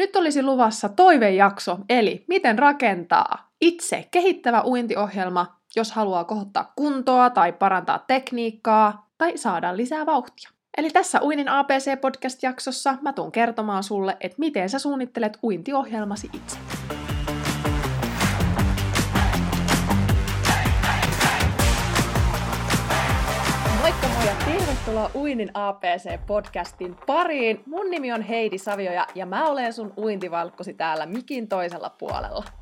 Nyt olisi luvassa toivejakso, eli miten rakentaa itse kehittävä uintiohjelma, jos haluaa kohottaa kuntoa tai parantaa tekniikkaa tai saada lisää vauhtia. Eli tässä Uinin APC-podcast-jaksossa mä tuun kertomaan sulle, että miten sä suunnittelet uintiohjelmasi itse. Tervetuloa Uinin APC-podcastin pariin. Mun nimi on Heidi Savioja ja mä olen sun uintivalkkosi täällä mikin toisella puolella.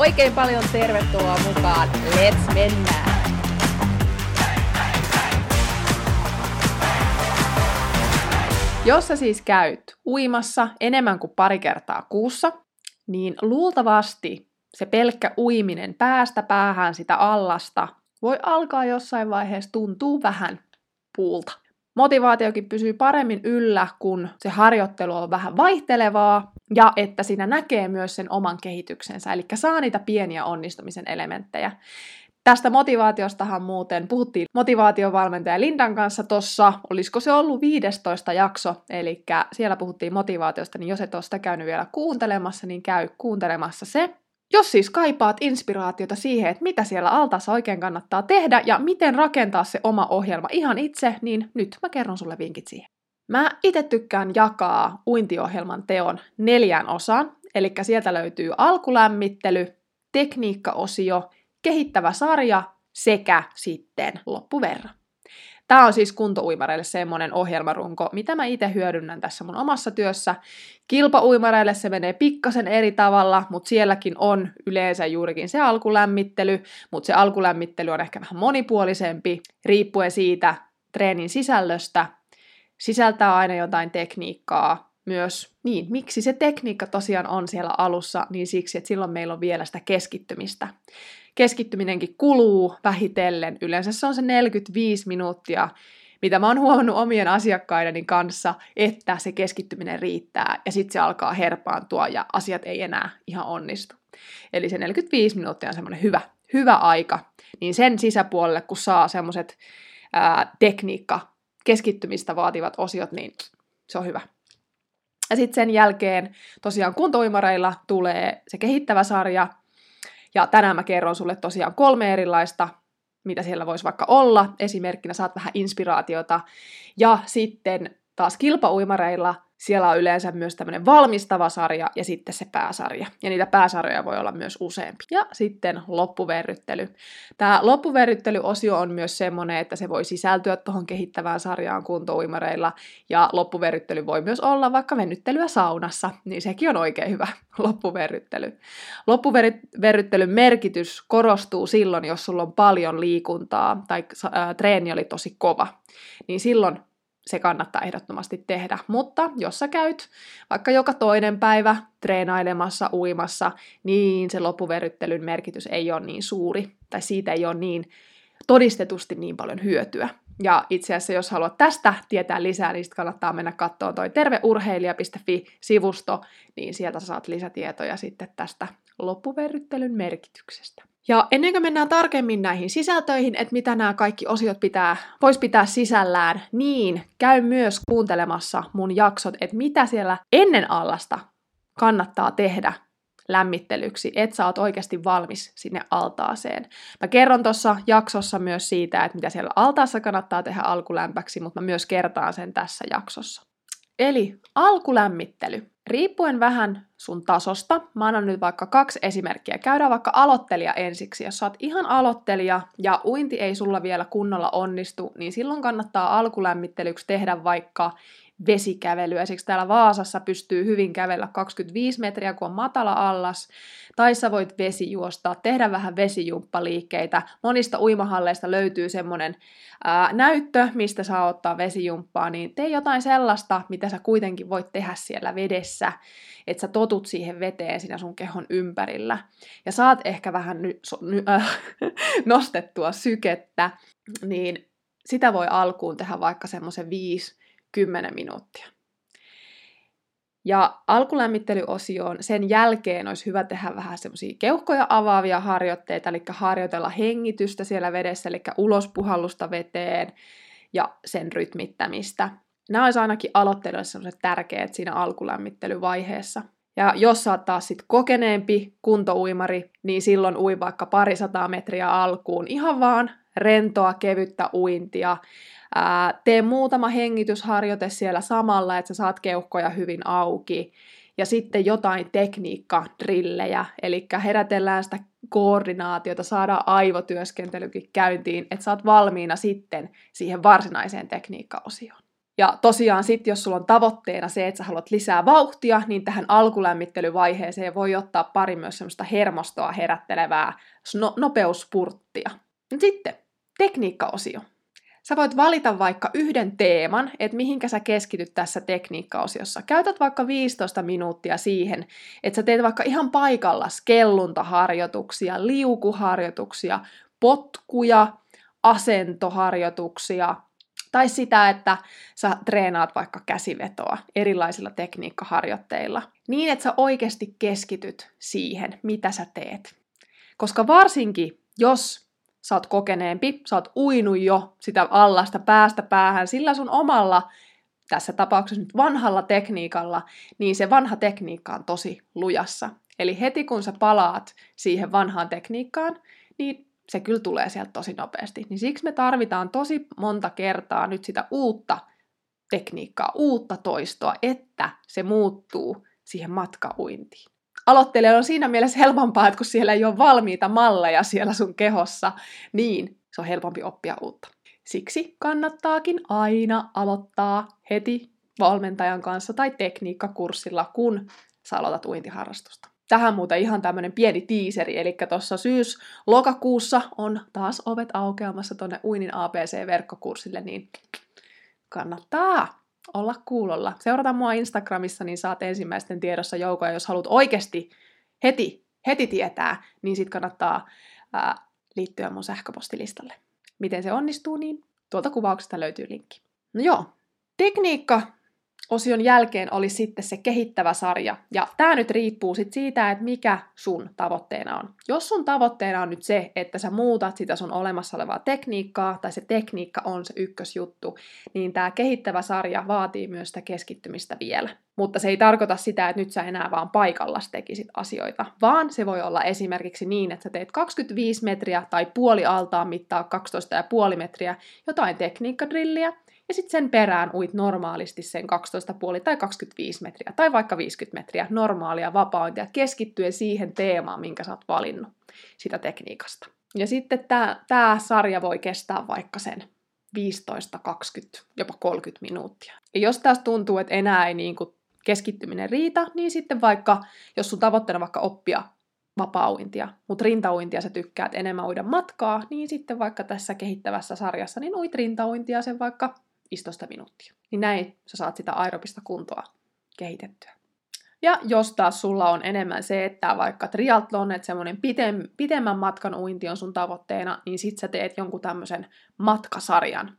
Oikein paljon tervetuloa mukaan. Let's mennään! Jos sä siis käyt uimassa enemmän kuin pari kertaa kuussa, niin luultavasti se pelkkä uiminen päästä päähän sitä allasta voi alkaa jossain vaiheessa tuntuu vähän puulta. Motivaatiokin pysyy paremmin yllä, kun se harjoittelu on vähän vaihtelevaa ja että siinä näkee myös sen oman kehityksensä, eli saa niitä pieniä onnistumisen elementtejä. Tästä motivaatiostahan muuten puhuttiin motivaatiovalmentaja Lindan kanssa tossa, olisiko se ollut 15 jakso, eli siellä puhuttiin motivaatiosta, niin jos et ole sitä käynyt vielä kuuntelemassa, niin käy kuuntelemassa se. Jos siis kaipaat inspiraatiota siihen, että mitä siellä altaassa oikein kannattaa tehdä ja miten rakentaa se oma ohjelma ihan itse, niin nyt mä kerron sulle vinkit siihen. Mä itse tykkään jakaa uintiohjelman teon neljään osaan, eli sieltä löytyy alkulämmittely, tekniikkaosio, kehittävä sarja sekä sitten loppuverran. Tämä on siis kuntouimareille semmoinen ohjelmarunko, mitä mä itse hyödynnän tässä mun omassa työssä. Kilpauimareille se menee pikkasen eri tavalla, mutta sielläkin on yleensä juurikin se alkulämmittely, mutta se alkulämmittely on ehkä vähän monipuolisempi, riippuen siitä treenin sisällöstä. Sisältää aina jotain tekniikkaa, myös niin, miksi se tekniikka tosiaan on siellä alussa, niin siksi, että silloin meillä on vielä sitä keskittymistä keskittyminenkin kuluu vähitellen. Yleensä se on se 45 minuuttia, mitä mä oon huomannut omien asiakkaideni kanssa, että se keskittyminen riittää ja sitten se alkaa herpaantua ja asiat ei enää ihan onnistu. Eli se 45 minuuttia on semmoinen hyvä, hyvä aika. Niin sen sisäpuolelle, kun saa semmoiset tekniikka, keskittymistä vaativat osiot, niin se on hyvä. Ja sitten sen jälkeen tosiaan kuntoimareilla tulee se kehittävä sarja, ja tänään mä kerron sulle tosiaan kolme erilaista, mitä siellä voisi vaikka olla. Esimerkkinä saat vähän inspiraatiota. Ja sitten taas kilpauimareilla siellä on yleensä myös tämmöinen valmistava sarja ja sitten se pääsarja. Ja niitä pääsarjoja voi olla myös useampi. Ja sitten loppuverryttely. Tämä loppuverryttelyosio on myös semmoinen, että se voi sisältyä tuohon kehittävään sarjaan kuntouimareilla. Ja loppuverryttely voi myös olla vaikka venyttelyä saunassa, niin sekin on oikein hyvä loppuverryttely. Loppuverryttelyn merkitys korostuu silloin, jos sulla on paljon liikuntaa tai ää, treeni oli tosi kova. Niin silloin se kannattaa ehdottomasti tehdä. Mutta jos sä käyt vaikka joka toinen päivä treenailemassa, uimassa, niin se loppuverryttelyn merkitys ei ole niin suuri, tai siitä ei ole niin todistetusti niin paljon hyötyä. Ja itse asiassa, jos haluat tästä tietää lisää, niin kannattaa mennä katsoa toi terveurheilija.fi-sivusto, niin sieltä saat lisätietoja sitten tästä loppuverryttelyn merkityksestä. Ja ennen kuin mennään tarkemmin näihin sisältöihin, että mitä nämä kaikki osiot pitää, vois pitää sisällään, niin käy myös kuuntelemassa mun jaksot, että mitä siellä ennen allasta kannattaa tehdä lämmittelyksi, että sä oot oikeasti valmis sinne altaaseen. Mä kerron tuossa jaksossa myös siitä, että mitä siellä altaassa kannattaa tehdä alkulämpäksi, mutta mä myös kertaan sen tässä jaksossa. Eli alkulämmittely. Riippuen vähän sun tasosta, mä annan nyt vaikka kaksi esimerkkiä. Käydään vaikka aloittelija ensiksi. Jos sä oot ihan aloittelija ja uinti ei sulla vielä kunnolla onnistu, niin silloin kannattaa alkulämmittelyksi tehdä vaikka vesikävelyä. Esimerkiksi täällä Vaasassa pystyy hyvin kävellä 25 metriä, kun on matala allas, tai sä voit vesijuostaa, tehdä vähän vesijumppaliikkeitä. Monista uimahalleista löytyy semmoinen ää, näyttö, mistä saa ottaa vesijumppaa, niin tee jotain sellaista, mitä sä kuitenkin voit tehdä siellä vedessä, että sä totut siihen veteen siinä sun kehon ympärillä. Ja saat ehkä vähän ny, so, ny, äh, nostettua sykettä, niin sitä voi alkuun tehdä vaikka semmoisen 5-10 minuuttia. Ja alkulämmittelyosioon sen jälkeen olisi hyvä tehdä vähän semmoisia keuhkoja avaavia harjoitteita, eli harjoitella hengitystä siellä vedessä, eli ulospuhallusta veteen ja sen rytmittämistä. Nämä olisi ainakin aloittelijoille sellaiset tärkeät siinä alkulämmittelyvaiheessa. Ja jos oot taas sit kokeneempi kuntouimari, niin silloin ui vaikka parisataa metriä alkuun ihan vaan rentoa, kevyttä uintia. Ää, tee muutama hengitysharjoite siellä samalla, että sä saat keuhkoja hyvin auki. Ja sitten jotain tekniikka-drillejä, eli herätellään sitä koordinaatiota, saadaan aivotyöskentelykin käyntiin, että oot valmiina sitten siihen varsinaiseen tekniikkaosioon. Ja tosiaan sitten, jos sulla on tavoitteena se, että sä haluat lisää vauhtia, niin tähän alkulämmittelyvaiheeseen voi ottaa pari myös semmoista hermostoa herättelevää no- nopeuspurttia. Sitten tekniikkaosio. Sä voit valita vaikka yhden teeman, että mihinkä sä keskityt tässä tekniikkaosiossa. Käytät vaikka 15 minuuttia siihen, että sä teet vaikka ihan paikalla kelluntaharjoituksia, liukuharjoituksia, potkuja, asentoharjoituksia, tai sitä, että sä treenaat vaikka käsivetoa erilaisilla tekniikkaharjoitteilla, niin että sä oikeasti keskityt siihen, mitä sä teet. Koska varsinkin, jos sä oot kokeneempi, sä oot uinut jo sitä allasta päästä päähän sillä sun omalla, tässä tapauksessa nyt vanhalla tekniikalla, niin se vanha tekniikka on tosi lujassa. Eli heti kun sä palaat siihen vanhaan tekniikkaan, niin se kyllä tulee sieltä tosi nopeasti. Niin siksi me tarvitaan tosi monta kertaa nyt sitä uutta tekniikkaa, uutta toistoa, että se muuttuu siihen matkauintiin aloittelijan on siinä mielessä helpompaa, että kun siellä ei ole valmiita malleja siellä sun kehossa, niin se on helpompi oppia uutta. Siksi kannattaakin aina aloittaa heti valmentajan kanssa tai tekniikkakurssilla, kun sä aloitat uintiharrastusta. Tähän muuten ihan tämmönen pieni tiiseri, eli tuossa syys-lokakuussa on taas ovet aukeamassa tonne Uinin ABC-verkkokurssille, niin kannattaa olla kuulolla. Seurata mua Instagramissa, niin saat ensimmäisten tiedossa joukoja. Jos haluat oikeasti heti, heti tietää, niin sit kannattaa ää, liittyä mun sähköpostilistalle. Miten se onnistuu, niin tuolta kuvauksesta löytyy linkki. No joo, tekniikka osion jälkeen oli sitten se kehittävä sarja. Ja tämä nyt riippuu sit siitä, että mikä sun tavoitteena on. Jos sun tavoitteena on nyt se, että sä muutat sitä sun olemassa olevaa tekniikkaa, tai se tekniikka on se ykkösjuttu, niin tämä kehittävä sarja vaatii myös sitä keskittymistä vielä. Mutta se ei tarkoita sitä, että nyt sä enää vaan paikallas tekisit asioita, vaan se voi olla esimerkiksi niin, että sä teet 25 metriä tai puoli altaan mittaa 12,5 metriä jotain tekniikkadrilliä, ja sitten sen perään uit normaalisti sen 12,5 tai 25 metriä, tai vaikka 50 metriä normaalia vapaointia, keskittyen siihen teemaan, minkä sä oot valinnut sitä tekniikasta. Ja sitten tämä sarja voi kestää vaikka sen 15, 20, jopa 30 minuuttia. Ja jos taas tuntuu, että enää ei niin kuin keskittyminen riitä, niin sitten vaikka, jos sun tavoitteena vaikka oppia vapaa-uintia, mutta rintauintia sä tykkäät enemmän uida matkaa, niin sitten vaikka tässä kehittävässä sarjassa, niin uit rintauintia sen vaikka 15 minuuttia. Niin näin sä saat sitä aerobista kuntoa kehitettyä. Ja jos taas sulla on enemmän se, että vaikka triathlon, että semmoinen pitem, pitemmän matkan uinti on sun tavoitteena, niin sit sä teet jonkun tämmöisen matkasarjan.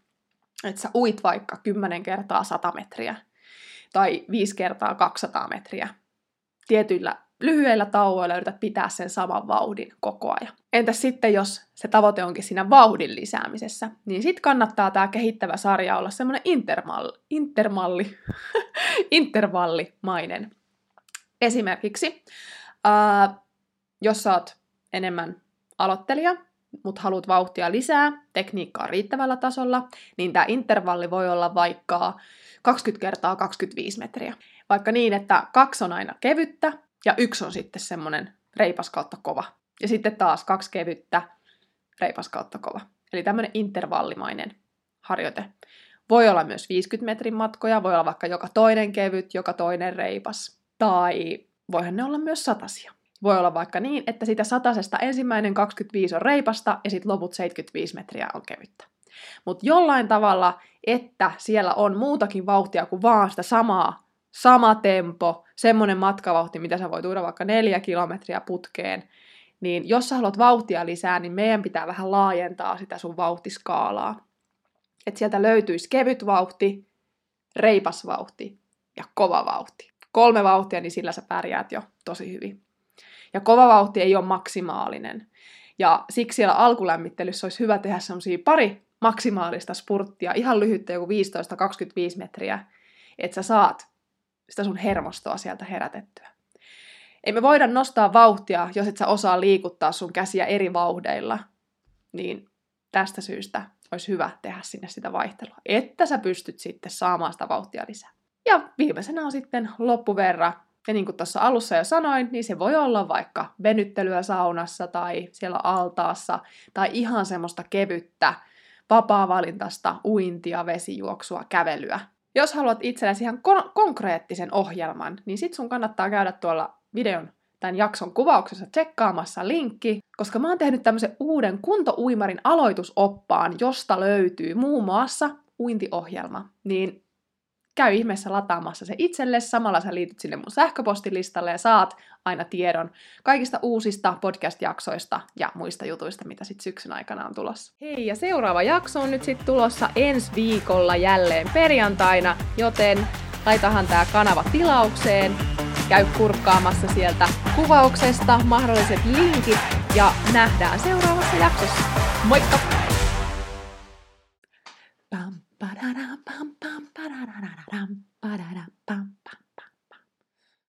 Että sä uit vaikka 10 kertaa 100 metriä tai 5 kertaa 200 metriä tietyillä lyhyillä tauoilla yrität pitää sen saman vauhdin koko ajan. Entäs sitten, jos se tavoite onkin siinä vauhdin lisäämisessä, niin sitten kannattaa tämä kehittävä sarja olla semmoinen intermalli, intermalli, intervallimainen. Esimerkiksi, ää, jos sä oot enemmän aloittelija, mutta haluat vauhtia lisää, tekniikkaa riittävällä tasolla, niin tämä intervalli voi olla vaikka 20 kertaa 25 metriä. Vaikka niin, että kaksi on aina kevyttä ja yksi on sitten semmoinen reipas kautta kova. Ja sitten taas kaksi kevyttä, reipas kautta kova. Eli tämmöinen intervallimainen harjoite Voi olla myös 50 metrin matkoja, voi olla vaikka joka toinen kevyt, joka toinen reipas. Tai voihan ne olla myös satasia. Voi olla vaikka niin, että sitä satasesta ensimmäinen 25 on reipasta ja sitten loput 75 metriä on kevyttä. Mutta jollain tavalla, että siellä on muutakin vauhtia kuin vaan sitä samaa, sama tempo, semmoinen matkavauhti, mitä sä voit uida vaikka neljä kilometriä putkeen, niin jos sä haluat vauhtia lisää, niin meidän pitää vähän laajentaa sitä sun vauhtiskaalaa. Että sieltä löytyisi kevyt vauhti, reipas vauhti ja kova vauhti. Kolme vauhtia, niin sillä sä pärjäät jo tosi hyvin. Ja kova vauhti ei ole maksimaalinen. Ja siksi siellä alkulämmittelyssä olisi hyvä tehdä semmoisia pari maksimaalista spurttia, ihan lyhyttä, joku 15-25 metriä, että sä saat sitä sun hermostoa sieltä herätettyä. Ei me voida nostaa vauhtia, jos et sä osaa liikuttaa sun käsiä eri vauhdeilla. Niin tästä syystä olisi hyvä tehdä sinne sitä vaihtelua, että sä pystyt sitten saamaan sitä vauhtia lisää. Ja viimeisenä on sitten loppuverra. Ja niin kuin tuossa alussa jo sanoin, niin se voi olla vaikka venyttelyä saunassa tai siellä altaassa tai ihan semmoista kevyttä vapaa-valintasta uintia, vesijuoksua, kävelyä. Jos haluat itsellesi ihan kon- konkreettisen ohjelman, niin sit sun kannattaa käydä tuolla videon tämän jakson kuvauksessa tsekkaamassa linkki, koska mä oon tehnyt tämmöisen uuden kuntouimarin aloitusoppaan, josta löytyy muun muassa uintiohjelma. Niin käy ihmeessä lataamassa se itselle, samalla sä liityt sinne mun sähköpostilistalle ja saat aina tiedon kaikista uusista podcast-jaksoista ja muista jutuista, mitä sitten syksyn aikana on tulossa. Hei, ja seuraava jakso on nyt sitten tulossa ensi viikolla jälleen perjantaina, joten laitahan tämä kanava tilaukseen, käy kurkkaamassa sieltä kuvauksesta mahdolliset linkit ja nähdään seuraavassa jaksossa. Moikka!